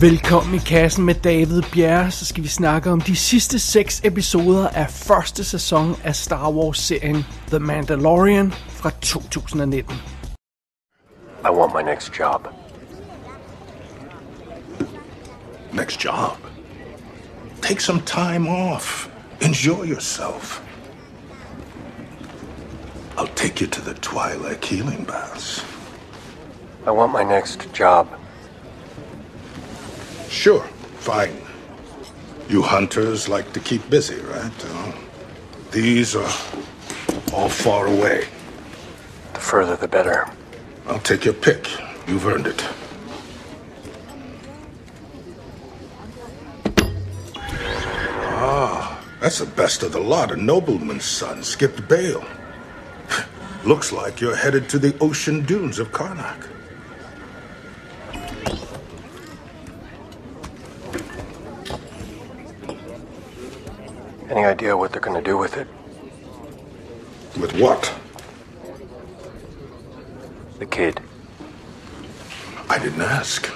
Velkommen i kassen med David Bjerre, så skal vi snakke om de sidste seks episoder af første sæson af Star Wars-serien The Mandalorian fra 2019. I want my next job. Next job. Take some time off. Enjoy yourself. I'll take you to the Twilight healing baths. I want my next job. Sure, fine. You hunters like to keep busy, right? Uh, these are all far away. The further, the better. I'll take your pick. You've earned it. Ah, that's the best of the lot. A nobleman's son skipped bail. Looks like you're headed to the ocean dunes of Karnak. Any idea what they're gonna do with it? With what? The kid. I didn't ask.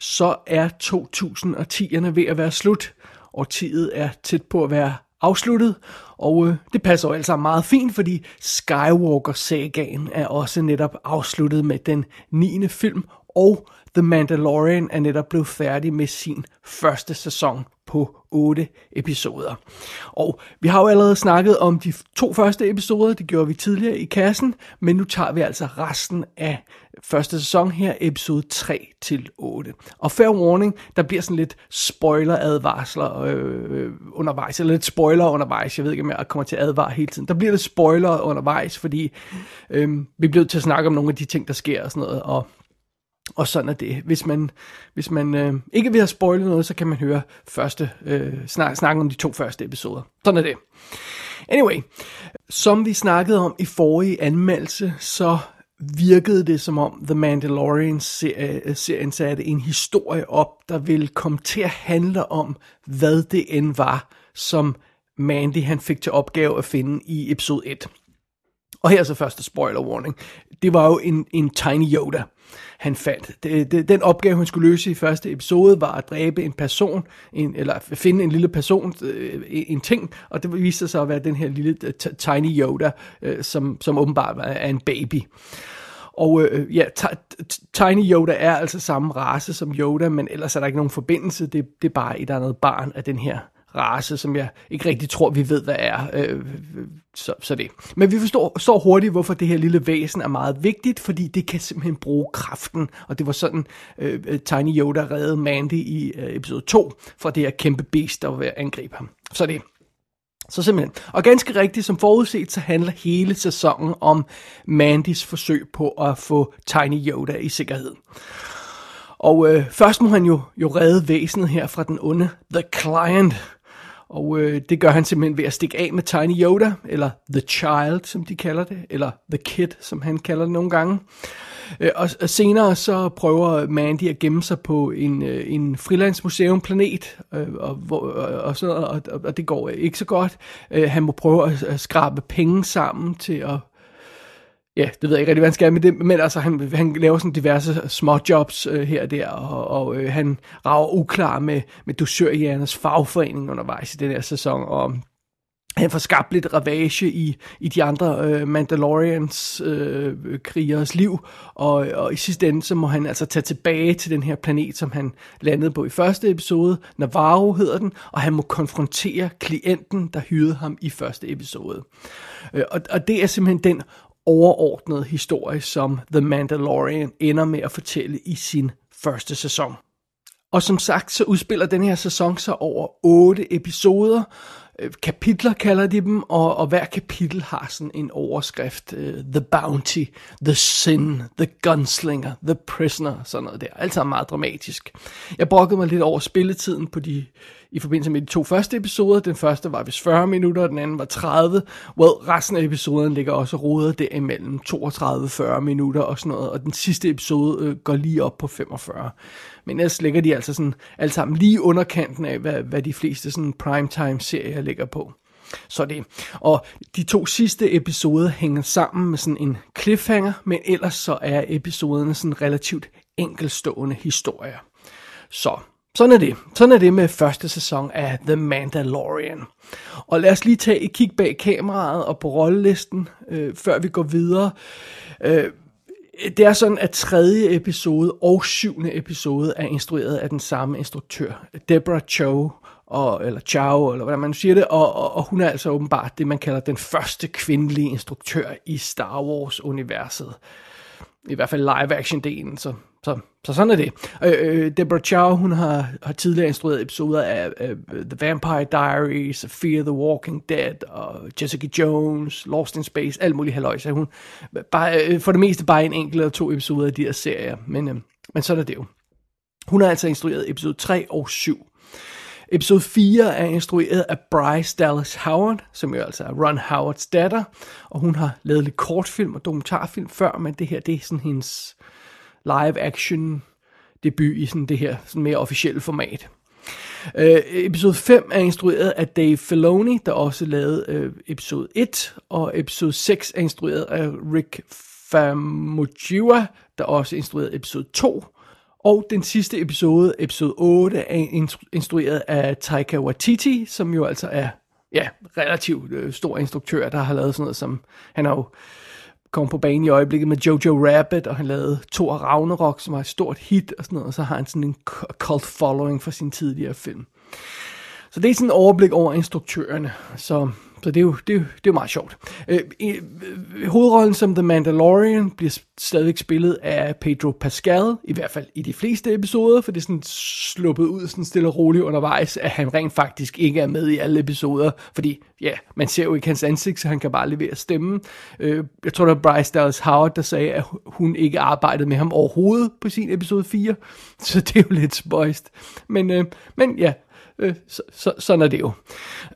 Så er 2010'erne ved at være slut. Årtiet er tæt på at være afsluttet, og øh, det passer jo altså meget fint, fordi Skywalker-sagaen er også netop afsluttet med den 9. film, og The Mandalorian er netop blevet færdig med sin første sæson på 8 episoder. Og vi har jo allerede snakket om de to første episoder, det gjorde vi tidligere i kassen, men nu tager vi altså resten af første sæson her, episode 3 til 8. Og fair warning, der bliver sådan lidt spoiler-advarsler øh, undervejs, eller lidt spoiler undervejs, jeg ved ikke, om jeg kommer til at advare hele tiden. Der bliver lidt spoiler undervejs, fordi øh, vi bliver til at snakke om nogle af de ting, der sker og sådan noget, og og sådan er det. Hvis man, hvis man øh, ikke vil have spoilet noget, så kan man høre første, øh, snak, snakken om de to første episoder. Sådan er det. Anyway, som vi snakkede om i forrige anmeldelse, så virkede det som om The Mandalorian-serien øh, satte en historie op, der ville komme til at handle om, hvad det end var, som Mandy han fik til opgave at finde i episode 1. Og her er så første spoiler warning. Det var jo en, en Tiny Yoda han fandt. Det, det, den opgave, han skulle løse i første episode, var at dræbe en person, en, eller finde en lille person, øh, en ting, og det viste sig at være den her lille øh, Tiny Yoda, øh, som, som åbenbart er en baby. Og øh, ja, Tiny Yoda er altså samme race som Yoda, men ellers er der ikke nogen forbindelse. Det, det er bare et andet barn af den her race, som jeg ikke rigtig tror, vi ved, hvad er. Øh, øh så, så det. Men vi forstår, så hurtigt, hvorfor det her lille væsen er meget vigtigt, fordi det kan simpelthen bruge kraften. Og det var sådan, øh, øh Tiny Yoda reddede Mandy i øh, episode 2 fra det her kæmpe beast, der var ved at angribe ham. Så det. Så simpelthen. Og ganske rigtigt, som forudset, så handler hele sæsonen om Mandys forsøg på at få Tiny Yoda i sikkerhed. Og øh, først må han jo, jo redde væsenet her fra den onde The Client, og øh, det gør han simpelthen ved at stikke af med Tiny Yoda, eller The Child, som de kalder det, eller The Kid, som han kalder det nogle gange. Øh, og, og senere så prøver Mandy at gemme sig på en, øh, en frilandsmuseum planet, øh, og, og, øh, og, sådan, og, og det går ikke så godt. Øh, han må prøve at, at skrabe penge sammen til at ja, det ved jeg ikke rigtig, hvad han skal med det, men altså, han, han laver sådan diverse små jobs øh, her og der, og, og øh, han rager uklar med, med dusørhjernes fagforening undervejs i den her sæson, og han får skabt lidt ravage i, i de andre øh, Mandalorians øh, krigers liv, og, og i sidste ende, så må han altså tage tilbage til den her planet, som han landede på i første episode. Navarro hedder den, og han må konfrontere klienten, der hyrede ham i første episode. Øh, og, og det er simpelthen den overordnede historie, som The Mandalorian ender med at fortælle i sin første sæson. Og som sagt, så udspiller den her sæson sig over otte episoder, øh, kapitler kalder de dem, og, og hver kapitel har sådan en overskrift. Uh, the Bounty, The Sin, The Gunslinger, The Prisoner, sådan noget der. Alt sammen meget dramatisk. Jeg brokkede mig lidt over spilletiden på de, i forbindelse med de to første episoder. Den første var vist 40 minutter, og den anden var 30. Well, resten af episoden ligger også rodet derimellem 32-40 minutter og sådan noget, og den sidste episode øh, går lige op på 45. Men ellers ligger de altså sådan alt sammen lige underkanten af, hvad, hvad de fleste sådan primetime-serier ligger på. Så det. Og de to sidste episoder hænger sammen med sådan en cliffhanger, men ellers så er episoderne sådan relativt enkelstående historier. Så, sådan er det. Sådan er det med første sæson af The Mandalorian. Og lad os lige tage et kig bag kameraet og på rollelisten, øh, før vi går videre. Øh, det er sådan, at tredje episode og syvende episode er instrueret af den samme instruktør, Deborah Cho, og, eller Chow, eller hvordan man siger det, og, og, og hun er altså åbenbart det, man kalder den første kvindelige instruktør i Star Wars-universet. I hvert fald live-action-delen, så, så, så sådan er det. Øh, øh, Deborah Chow, hun har, har tidligere instrueret episoder af, af The Vampire Diaries, Fear the Walking Dead, og Jessica Jones, Lost in Space, alt muligt halløj. hun bare, øh, for det meste bare en enkelt eller to episoder af de her serier, men, øh, men sådan er det jo. Hun har altså instrueret episode 3 og 7. Episode 4 er instrueret af Bryce Dallas Howard, som jo altså er Ron Howards datter, og hun har lavet lidt kortfilm og dokumentarfilm før, men det her det er sådan hendes live-action debut i sådan det her sådan mere officielle format. Uh, episode 5 er instrueret af Dave Filoni, der også lavede uh, episode 1, og episode 6 er instrueret af Rick Famuyiwa, der også instruerede episode 2. Og den sidste episode, episode 8, er instrueret af Taika Waititi, som jo altså er ja, relativt øh, stor instruktør, der har lavet sådan noget som, han har jo kom på banen i øjeblikket med Jojo Rabbit, og han lavede Thor Ragnarok, som var et stort hit og sådan noget, og så har han sådan en cult following for sin tidligere film. Så det er sådan en overblik over instruktørerne, så så det er jo, det er jo, det er jo meget sjovt. Øh, i, øh, hovedrollen som The Mandalorian bliver stadig spillet af Pedro Pascal, i hvert fald i de fleste episoder, for det er sådan sluppet ud sådan stille og roligt undervejs, at han rent faktisk ikke er med i alle episoder, fordi ja, man ser jo ikke hans ansigt, så han kan bare levere stemmen. Øh, jeg tror, det var Bryce Dallas Howard, der sagde, at hun ikke arbejdede med ham overhovedet på sin episode 4, så det er jo lidt spøjst. Men, øh, men ja, Øh, så, så, sådan er det jo.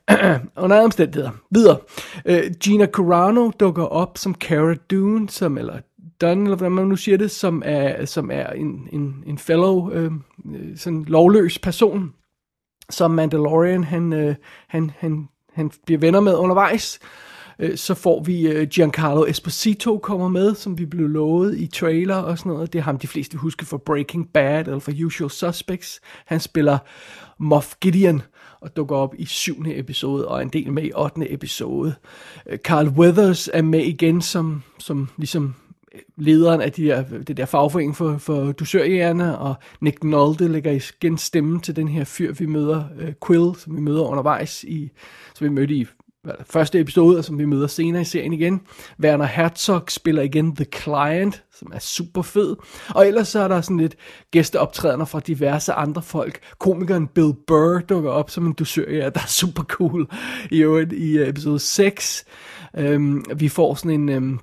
Under omstændigheder. Videre. Øh, Gina Carano dukker op som Cara Dune, som, eller Dunn, eller hvordan man nu siger det, som er, som er en, en, en fellow, øh, øh sådan lovløs person, som Mandalorian, han, øh, han, han, han bliver venner med undervejs. Øh, Øh, så får vi øh, Giancarlo Esposito kommer med, som vi blev lovet i trailer og sådan noget. Det er ham, de fleste husker for Breaking Bad eller for Usual Suspects. Han spiller Moff Gideon og dukker op i syvende episode og en del med i ottende episode. Øh, Carl Weathers er med igen som, som ligesom øh, lederen af de der, det der fagforening for, for dusørjægerne, og Nick Nolte lægger igen stemme til den her fyr, vi møder, uh, Quill, som vi møder undervejs, i, som vi mødte i første episode, som vi møder senere i serien igen. Werner Herzog spiller igen The Client, som er super fed. Og ellers så er der sådan lidt gæsteoptrædener fra diverse andre folk. Komikeren Bill Burr dukker op som en dusør, ja, der er super cool i øvrigt i øh, episode 6. Øhm, vi får sådan en... Øhm,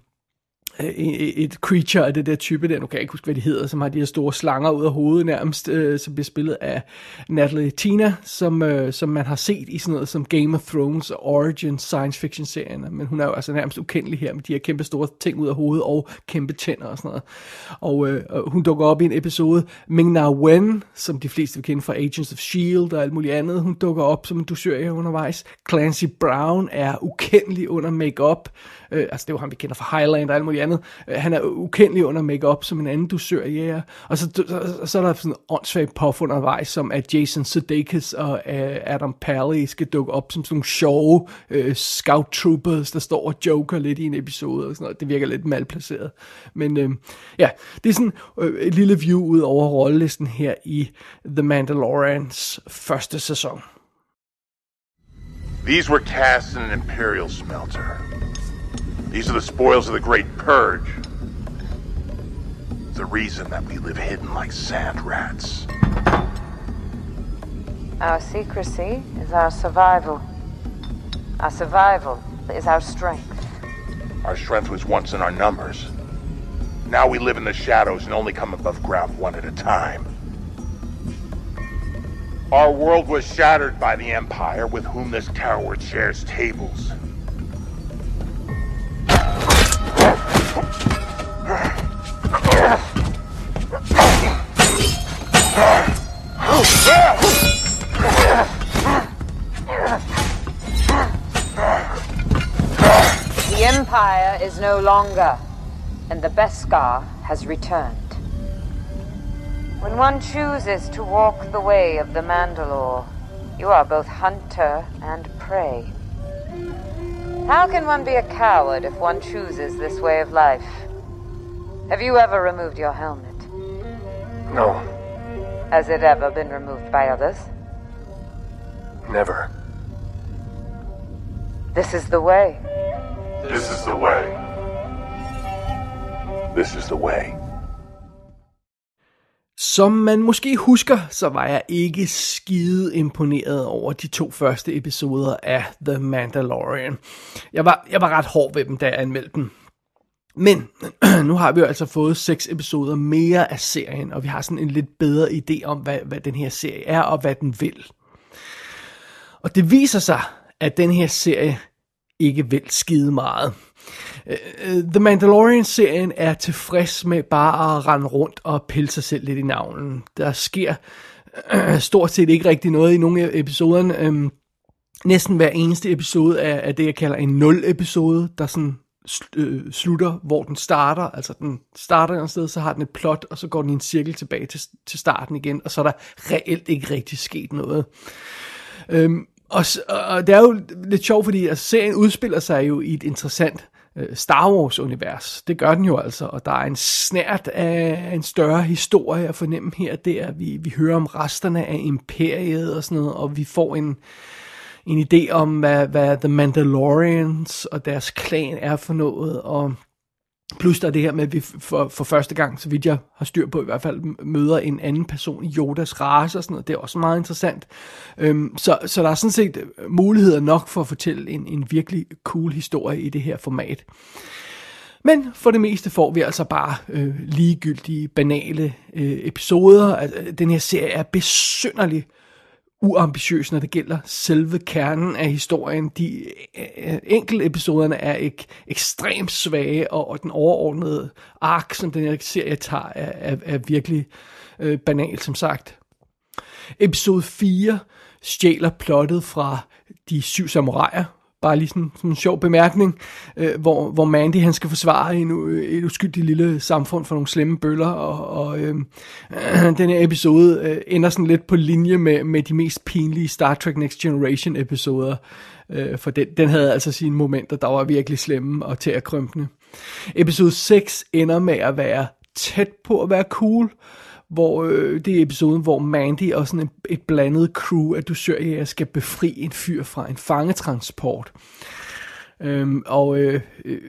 Øh, et creature af det der type der, nu kan jeg ikke huske, hvad de hedder, som har de her store slanger ud af hovedet nærmest, øh, som bliver spillet af Natalie Tina, som, øh, som man har set i sådan noget som Game of Thrones og Origin science fiction serierne, men hun er jo altså nærmest ukendelig her med de her kæmpe store ting ud af hovedet og kæmpe tænder og sådan noget. Og øh, hun dukker op i en episode, Ming Na Wen, som de fleste vil kende fra Agents of S.H.I.E.L.D. og alt muligt andet, hun dukker op som en dusør undervejs. Clancy Brown er ukendelig under makeup Øh, altså det var ham, vi kender fra Highlander og alt muligt andet. Øh, han er ukendelig under makeup som en anden dusør jæger. Og så, så, så er der sådan en åndssvagt puff undervejs, som at Jason Sudeikis og uh, Adam Pally skal dukke op som sådan nogle sjove uh, scout troopers, der står og joker lidt i en episode og sådan noget. Det virker lidt malplaceret. Men uh, ja, det er sådan uh, et lille view ud over rollelisten her i The Mandalorians første sæson. These were cast in an imperial smelter. These are the spoils of the Great Purge. The reason that we live hidden like sand rats. Our secrecy is our survival. Our survival is our strength. Our strength was once in our numbers. Now we live in the shadows and only come above ground one at a time. Our world was shattered by the Empire with whom this coward shares tables. The Empire is no longer, and the Beskar has returned. When one chooses to walk the way of the Mandalore, you are both hunter and prey. How can one be a coward if one chooses this way of life? Have you ever removed your helmet? No, Has it ever been removed by others? never. This is the way. This is the way. This is the way. Som man måske husker, så var jeg ikke skide imponeret over de to første episoder af The Mandalorian. Jeg var, jeg var ret hård ved dem, da jeg anmeldte dem. Men nu har vi jo altså fået seks episoder mere af serien, og vi har sådan en lidt bedre idé om, hvad, hvad den her serie er, og hvad den vil. Og det viser sig, at den her serie ikke vil skide meget. Øh, øh, The Mandalorian-serien er tilfreds med bare at rende rundt og pille sig selv lidt i navlen. Der sker øh, stort set ikke rigtig noget i nogle af episoderne. Øhm, næsten hver eneste episode er, er det, jeg kalder en nul-episode, der sådan øh, slutter, hvor den starter. Altså, den starter et sted, så har den et plot, og så går den i en cirkel tilbage til, til starten igen, og så er der reelt ikke rigtig sket noget. Øhm, og, og det er jo lidt sjovt, fordi altså, serien udspiller sig jo i et interessant øh, Star Wars-univers. Det gør den jo altså, og der er en snært af en større historie at fornemme her og der. Vi, vi hører om resterne af imperiet og sådan noget, og vi får en, en idé om, hvad, hvad The Mandalorians og deres klan er for noget, og Plus der er det her med, at vi for, for første gang, så vidt jeg har styr på i hvert fald, møder en anden person i Yodas race og sådan noget. Det er også meget interessant. Øhm, så, så der er sådan set øh, muligheder nok for at fortælle en, en virkelig cool historie i det her format. Men for det meste får vi altså bare øh, ligegyldige, banale øh, episoder. Den her serie er besynderlig uambitiøs, når det gælder selve kernen af historien. De øh, øh enkelte episoderne er ikke ekstremt svage, og, og den overordnede ark, som den her serie tager, er, er, er virkelig øh, banal, som sagt. Episode 4 stjæler plottet fra de syv samuraier, bare lige sådan, sådan en sjov bemærkning, øh, hvor, hvor Mandy han skal forsvare en, u- et uskyldigt lille samfund for nogle slemme bøller, og, og øh, øh, den her episode øh, ender sådan lidt på linje med, med de mest pinlige Star Trek Next Generation episoder, øh, for den, den havde altså sine momenter, der var virkelig slemme og til at krømpende. Episode 6 ender med at være tæt på at være cool, hvor øh, det er episoden, hvor Mandy og sådan et, et blandet crew af dusørjæger skal befri en fyr fra en fangetransport. Øhm, og øh, øh,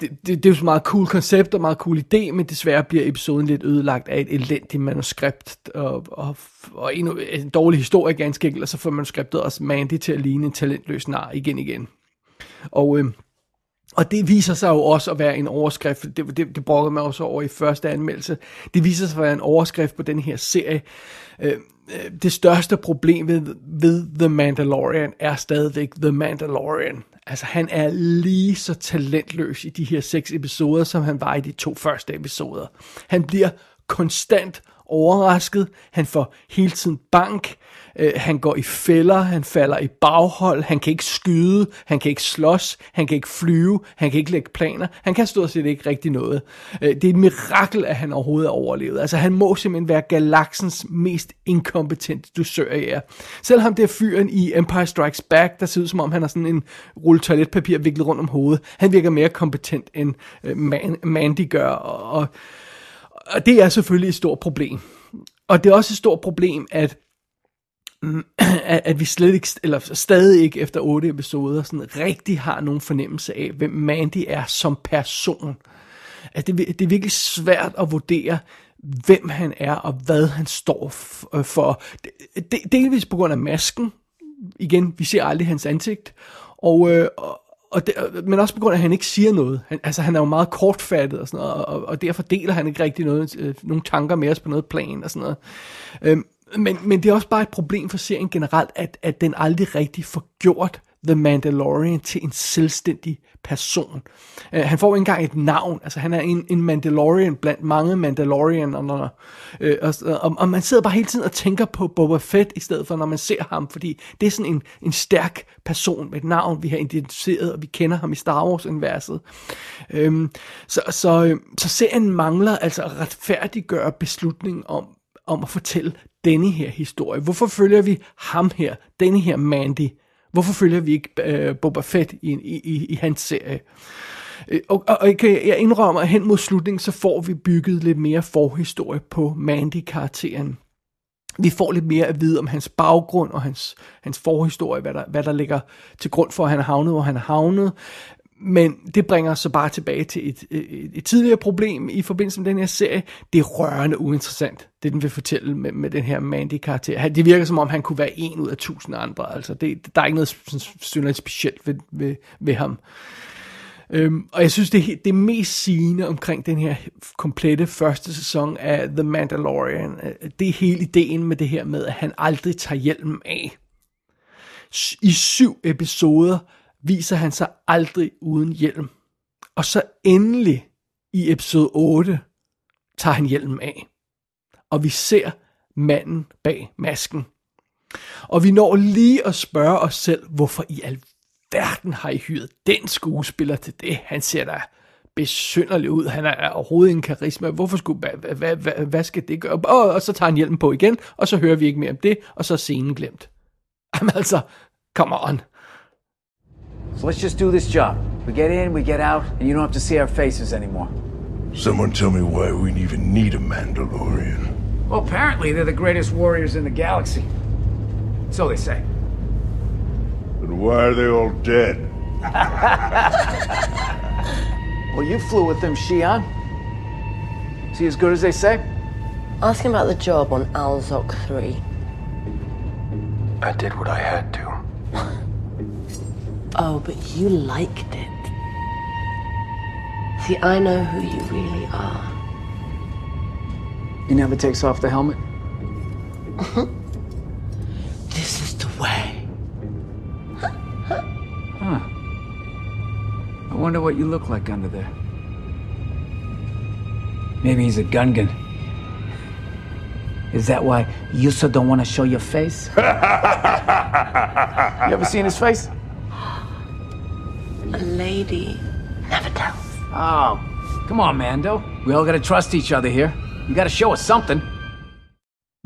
det, det, det er jo så meget cool koncept og meget cool idé, men desværre bliver episoden lidt ødelagt af et elendigt manuskript og, og, og en, øh, en dårlig historie ganske enkelt, og så får manuskriptet også Mandy til at ligne en talentløs nar igen igen. Og øh, og det viser sig jo også at være en overskrift, det, det, det brokkede mig også over i første anmeldelse, det viser sig at være en overskrift på den her serie. Øh, øh, det største problem ved, ved The Mandalorian er stadigvæk The Mandalorian. Altså han er lige så talentløs i de her seks episoder, som han var i de to første episoder. Han bliver konstant overrasket, han får hele tiden bank, øh, han går i fælder, han falder i baghold, han kan ikke skyde, han kan ikke slås, han kan ikke flyve, han kan ikke lægge planer, han kan stort set ikke rigtig noget. Øh, det er et mirakel, at han overhovedet er overlevet. Altså han må simpelthen være galaksens mest inkompetente dusørjæger. Selv ham der fyren i Empire Strikes Back, der ser ud som om han har sådan en rulle toiletpapir viklet rundt om hovedet, han virker mere kompetent end øh, Man- Mandy gør, og, og og det er selvfølgelig et stort problem. Og det er også et stort problem, mm, at, at, vi slet ikke, eller stadig ikke efter otte episoder, sådan rigtig har nogen fornemmelse af, hvem Mandy er som person. At det, det er virkelig svært at vurdere, hvem han er, og hvad han står øh, for. Det, det, delvis på grund af masken. Igen, vi ser aldrig hans ansigt. Og, øh, og, og det, men også på grund af, at han ikke siger noget. Han, altså, han er jo meget kortfattet og sådan noget, og, og derfor deler han ikke rigtig noget, øh, nogle tanker med os på noget plan og sådan noget. Øhm, men, men det er også bare et problem for serien generelt, at, at den aldrig rigtig får gjort The Mandalorian til en selvstændig person. Uh, han får ikke engang et navn, altså han er en, en Mandalorian blandt mange Mandalorianer, uh, øh, og, og, og man sidder bare hele tiden og tænker på Boba Fett i stedet for, når man ser ham, fordi det er sådan en, en stærk person med et navn, vi har identificeret, og vi kender ham i Star Wars-universet. Um, så, så, øhm, så serien mangler altså at retfærdiggøre beslutningen om, om at fortælle denne her historie? Hvorfor følger vi ham her, denne her Mandy? Hvorfor følger vi ikke øh, Boba Fett i, i, i, i hans serie? Øh, og, og, okay, jeg indrømmer, at hen mod slutningen, så får vi bygget lidt mere forhistorie på Mandy-karakteren. Vi får lidt mere at vide om hans baggrund og hans, hans forhistorie, hvad der, hvad der ligger til grund for, at han er havnet, hvor han er havnet. Men det bringer så bare tilbage til et, et, et tidligere problem i forbindelse med den her serie. Det er rørende uinteressant, det den vil fortælle med, med den her Mandy-karakter. Det virker som om, han kunne være en ud af tusind andre. Altså, det, der er ikke noget synderligt specielt ved, ved, ved ham. Øhm, og jeg synes, det, det mest sigende omkring den her komplette første sæson af The Mandalorian, øh, det er hele ideen med det her med, at han aldrig tager hjelmen af. I syv episoder viser han sig aldrig uden hjelm. Og så endelig i episode 8 tager han hjelmen af. Og vi ser manden bag masken. Og vi når lige at spørge os selv, hvorfor i alverden har I hyret den skuespiller til det? Han ser da besynderlig ud. Han er overhovedet en karisma. Hvorfor skulle, hvad, hvad, hvad, hvad skal det gøre? Og, og så tager han hjelmen på igen, og så hører vi ikke mere om det, og så er scenen glemt. Jamen altså, come on. So let's just do this job. We get in, we get out, and you don't have to see our faces anymore. Someone tell me why we even need a Mandalorian. Well, apparently they're the greatest warriors in the galaxy. So they say. Then why are they all dead? Well, you flew with them, Shion. Is he as good as they say? Ask him about the job on Alzok 3. I did what I had to. Oh, but you liked it. See, I know who you really are. He never takes off the helmet. This is the way. Huh. I wonder what you look like under there. Maybe he's a Gungan. Is that why you so don't want to show your face? you ever seen his face? A lady never tells. Oh, come on, Mando. We all gotta trust each other here. You gotta show us something.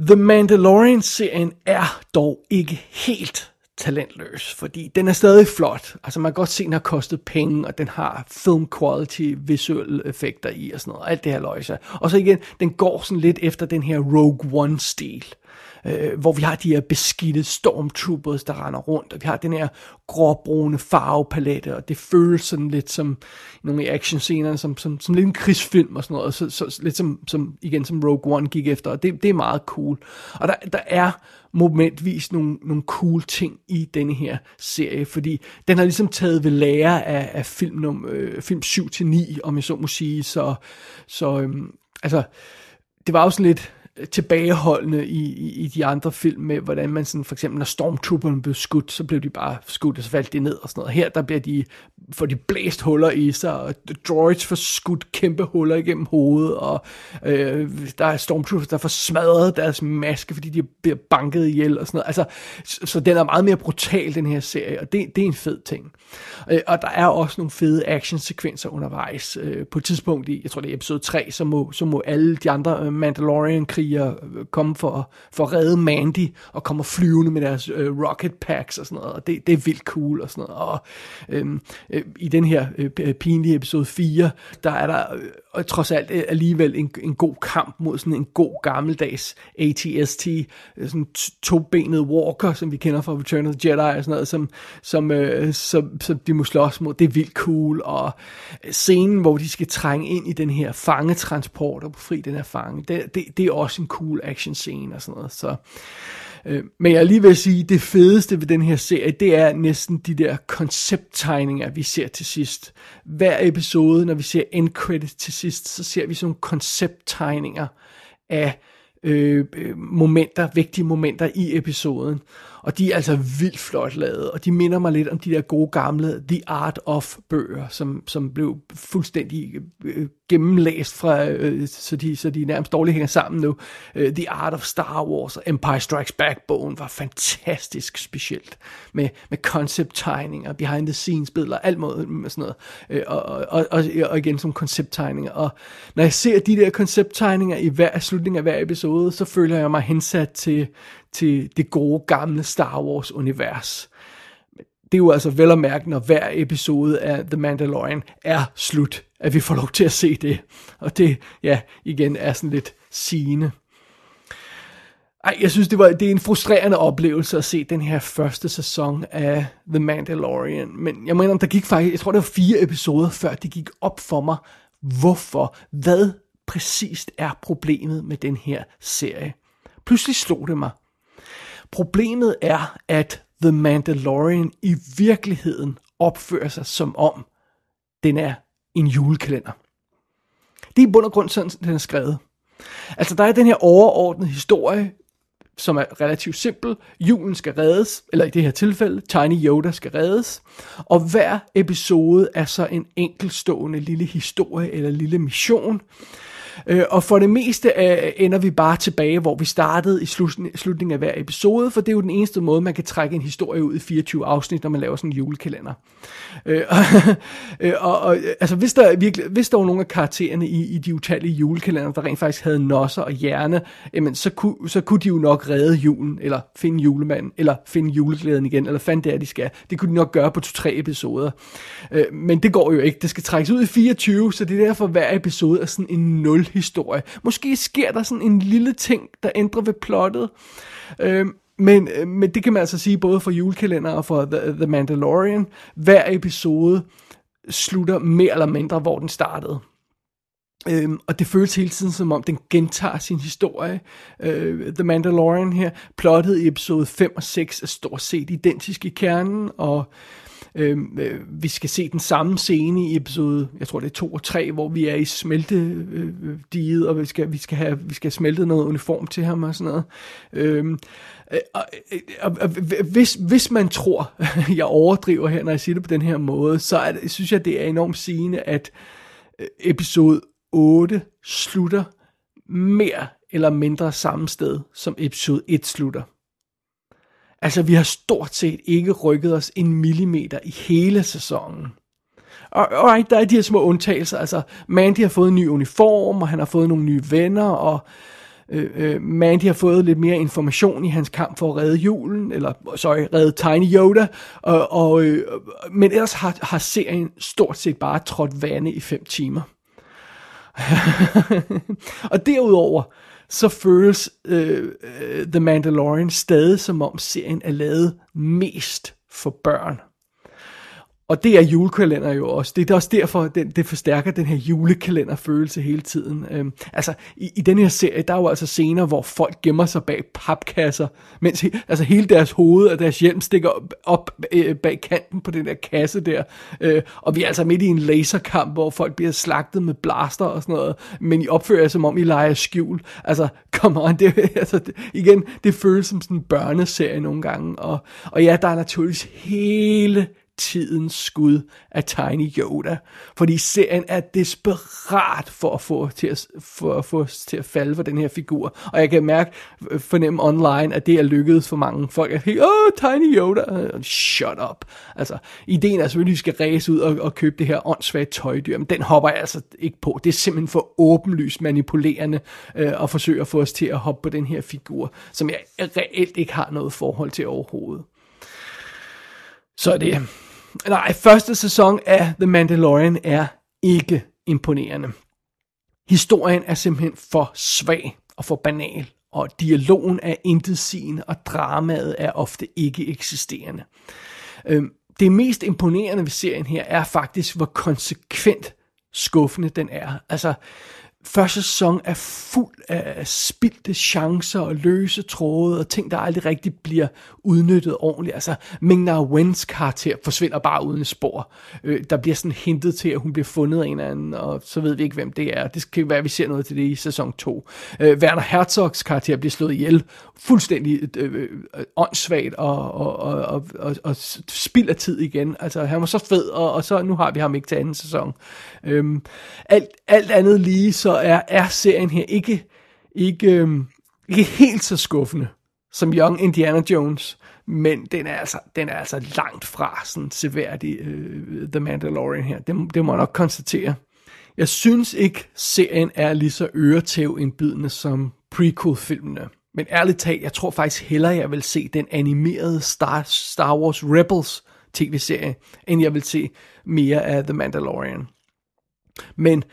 The Mandalorian-serien er dog ikke helt talentløs, fordi den er stadig flot. Altså man kan godt se, at den har kostet penge, og den har film quality, visuelle effekter i og sådan noget, alt det her løjse. Og så igen, den går sådan lidt efter den her Rogue One-stil. Øh, hvor vi har de her beskidte stormtroopers, der render rundt, og vi har den her gråbrune farvepalette, og det føles sådan lidt som nogle actionscener, som, som, som lidt en krigsfilm og sådan noget, så, så, lidt som, som, igen som Rogue One gik efter, og det, det er meget cool. Og der, der er momentvis nogle, nogle cool ting i denne her serie, fordi den har ligesom taget ved lære af, af film, num, øh, film 7-9, om jeg så må sige, så, så øhm, altså, det var jo sådan lidt tilbageholdende i, i, i de andre film med, hvordan man sådan, for eksempel, når stormtrooperne blev skudt, så blev de bare skudt, og så faldt de ned og sådan noget. Her, der bliver de, får de blæst huller i sig, og droids får skudt kæmpe huller igennem hovedet, og øh, der er stormtroopers, der får smadret deres maske, fordi de bliver banket ihjel og sådan noget. Altså, så, så den er meget mere brutal, den her serie, og det, det er en fed ting. Øh, og der er også nogle fede actionsekvenser undervejs. Øh, på et tidspunkt i, jeg tror det er episode 3, så må, så må alle de andre øh, Mandalorian-krigere øh, komme for, for at redde Mandy, og kommer flyvende med deres øh, rocket packs og sådan noget, og det, det er vildt cool og sådan noget. Og øh, øh, i den her øh, pinlige episode 4, der er der øh, og trods alt øh, alligevel en, en god kamp mod sådan en god gammeldags ATST, øh, sådan tobenet walker, som vi kender fra Return of the Jedi og sådan noget, som, som, øh, som, som de må slås mod. Det er vildt cool, og scenen, hvor de skal trænge ind i den her fangetransport og befri den her fange, det, det, det er også en cool action scene og sådan noget. Så, øh, men jeg lige vil sige, det fedeste ved den her serie, det er næsten de der koncepttegninger, vi ser til sidst. Hver episode, når vi ser end credit til sidst, så ser vi sådan nogle koncepttegninger af øh, øh momenter, vigtige momenter i episoden. Og de er altså vildt flot lavet, og de minder mig lidt om de der gode gamle The Art of bøger, som, som blev fuldstændig øh, gennemlæst fra, øh, så, de, så de nærmest dårligt hænger sammen nu. Øh, The Art of Star Wars og Empire Strikes Back-bogen var fantastisk specielt, med, med concept-tegninger, behind the scenes billeder, alt måde med sådan noget, øh, og, og, og, og igen som koncepttegninger. Og når jeg ser de der koncepttegninger i hver slutning af hver episode, så føler jeg mig hensat til, til det gode gamle Star Wars-univers. Det er jo altså vel at mærke, når hver episode af The Mandalorian er slut, at vi får lov til at se det. Og det, ja, igen er sådan lidt sigende. Ej, jeg synes, det, var, det er en frustrerende oplevelse at se den her første sæson af The Mandalorian. Men jeg mener, der gik faktisk, jeg tror, det var fire episoder, før det gik op for mig, hvorfor, hvad præcist er problemet med den her serie. Pludselig slog det mig. Problemet er, at The Mandalorian i virkeligheden opfører sig som om, den er en julekalender. Det er i bund og grund sådan, den er skrevet. Altså, der er den her overordnede historie, som er relativt simpel. Julen skal reddes, eller i det her tilfælde, Tiny Yoda skal reddes. Og hver episode er så en enkelstående lille historie eller lille mission, Øh, og for det meste øh, ender vi bare tilbage, hvor vi startede i slutningen af hver episode, for det er jo den eneste måde, man kan trække en historie ud i 24 afsnit, når man laver sådan en julekalender. Øh, øh, og, og, altså, hvis der, virkelig, hvis der var nogle af karaktererne i, i de utallige julekalender, der rent faktisk havde nosser og hjerne, jamen, så, kunne, så kunne de jo nok redde julen, eller finde julemanden, eller finde juleglæden igen, eller fandt det er, de skal. Det kunne de nok gøre på to-tre episoder. Øh, men det går jo ikke. Det skal trækkes ud i 24, så det er derfor, hver episode er sådan en nul historie. Måske sker der sådan en lille ting, der ændrer ved plottet. Øhm, øh, men, men det kan man altså sige både for julekalender og for The, The Mandalorian. Hver episode slutter mere eller mindre, hvor den startede. Øhm, og det føles hele tiden som om, den gentager sin historie. Øh, The Mandalorian her, plottet i episode 5 og 6 er stort set identisk i kernen, og Øhm, øh, vi skal se den samme scene i episode, jeg tror det er 2 og 3, hvor vi er i smeltediget, øh, øh, og vi skal, vi skal have vi skal have smeltet noget uniform til ham og sådan noget. Øhm, øh, øh, og, og, og, hvis, hvis man tror, jeg overdriver her, når jeg siger det på den her måde, så er det, synes jeg, det er enormt sigende, at episode 8 slutter mere eller mindre samme sted, som episode 1 slutter. Altså, vi har stort set ikke rykket os en millimeter i hele sæsonen. Og right, der er de her små undtagelser. Altså, Mandy har fået en ny uniform, og han har fået nogle nye venner, og øh, øh, Mandy har fået lidt mere information i hans kamp for at redde julen, eller sorry, redde Tiny Yoda, og, og, øh, men ellers har, har serien stort set bare trådt vande i fem timer. og derudover, så føles øh, øh, The Mandalorian stadig som om serien er lavet mest for børn. Og det er julekalender jo også. Det er også derfor, den, det forstærker den her julekalenderfølelse hele tiden. Øhm, altså, i, i den her serie, der er jo altså scener, hvor folk gemmer sig bag papkasser, mens he, altså hele deres hoved og deres hjelm stikker op, op øh, bag kanten på den der kasse der. Øh, og vi er altså midt i en laserkamp, hvor folk bliver slagtet med blaster og sådan noget, men I opfører jer som om I leger skjul. Altså, come on, det, altså, det, igen, det føles som sådan en børneserie nogle gange. Og, og ja, der er naturligvis hele tidens skud af Tiny Yoda. Fordi serien er desperat for at få til at, for at, få til at falde for den her figur. Og jeg kan mærke, øh, fornemme online, at det er lykkedes for mange folk. At åh, oh, Tiny Yoda, shut up. Altså, ideen er selvfølgelig, at vi skal ræse ud og, og købe det her åndssvage tøjdyr, men den hopper jeg altså ikke på. Det er simpelthen for åbenlyst manipulerende øh, at forsøge at få os til at hoppe på den her figur, som jeg reelt ikke har noget forhold til overhovedet. Så det, nej, første sæson af The Mandalorian er ikke imponerende. Historien er simpelthen for svag og for banal, og dialogen er intetsigende, og dramaet er ofte ikke eksisterende. Øhm, det mest imponerende ved serien her er faktisk, hvor konsekvent skuffende den er. Altså, første sæson er fuld af spildte chancer og løse tråde og ting, der aldrig rigtig bliver udnyttet ordentligt. Altså, Ming-Na Wens karakter forsvinder bare uden spor. Øh, der bliver sådan hintet til, at hun bliver fundet af en eller anden, og så ved vi ikke, hvem det er. Det kan være, at vi ser noget til det i sæson 2. Øh, Werner Herzogs karakter bliver slået ihjel fuldstændig øh, øh, åndssvagt og, og, og, og, og, og spilder tid igen. Altså, han var så fed, og, og så nu har vi ham ikke til anden sæson. Øh, alt, alt andet lige, så er, er serien her ikke, ikke, øhm, ikke helt så skuffende som Young Indiana Jones, men den er altså, den er altså langt fra sådan seværdig øh, The Mandalorian her. Det, det må jeg nok konstatere. Jeg synes ikke, serien er lige så øretævindbydende som prequel-filmene. Men ærligt talt, jeg tror faktisk hellere, jeg vil se den animerede Star, Star Wars Rebels tv-serie, end jeg vil se mere af The Mandalorian. Men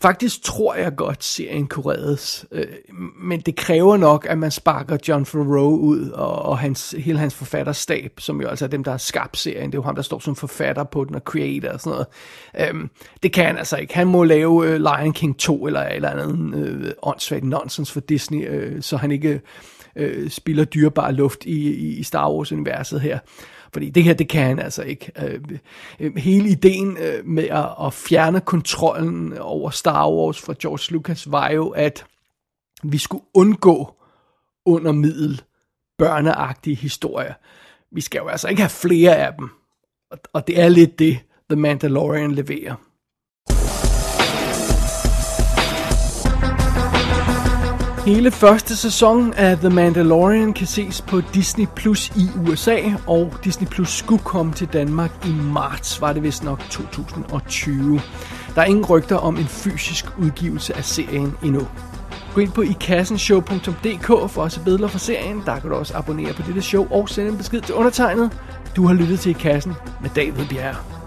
faktisk tror jeg godt, serien kunne reddes. Øh, men det kræver nok, at man sparker John Favreau ud, og, og hans, hele hans forfatterstab, som jo altså er dem, der har skabt serien. Det er jo ham, der står som forfatter på den, og creator og sådan noget. Øhm, det kan han altså ikke. Han må lave øh, Lion King 2, eller eller andet øh, åndssvagt nonsens for Disney, øh, så han ikke øh, spiller dyrbar luft i, i Star Wars-universet her. Fordi det her, det kan han altså ikke. Øh, øh, hele ideen øh, med at, at fjerne kontrollen over Star Wars fra George Lucas var jo, at vi skulle undgå under middel børneagtige historier. Vi skal jo altså ikke have flere af dem. Og det er lidt det, The Mandalorian leverer. Hele første sæson af The Mandalorian kan ses på Disney Plus i USA, og Disney Plus skulle komme til Danmark i marts, var det vist nok 2020. Der er ingen rygter om en fysisk udgivelse af serien endnu. Gå ind på ikassenshow.dk for at se billeder for serien. Der kan du også abonnere på dette show og sende en besked til undertegnet. Du har lyttet til I Kassen med David Bjerg.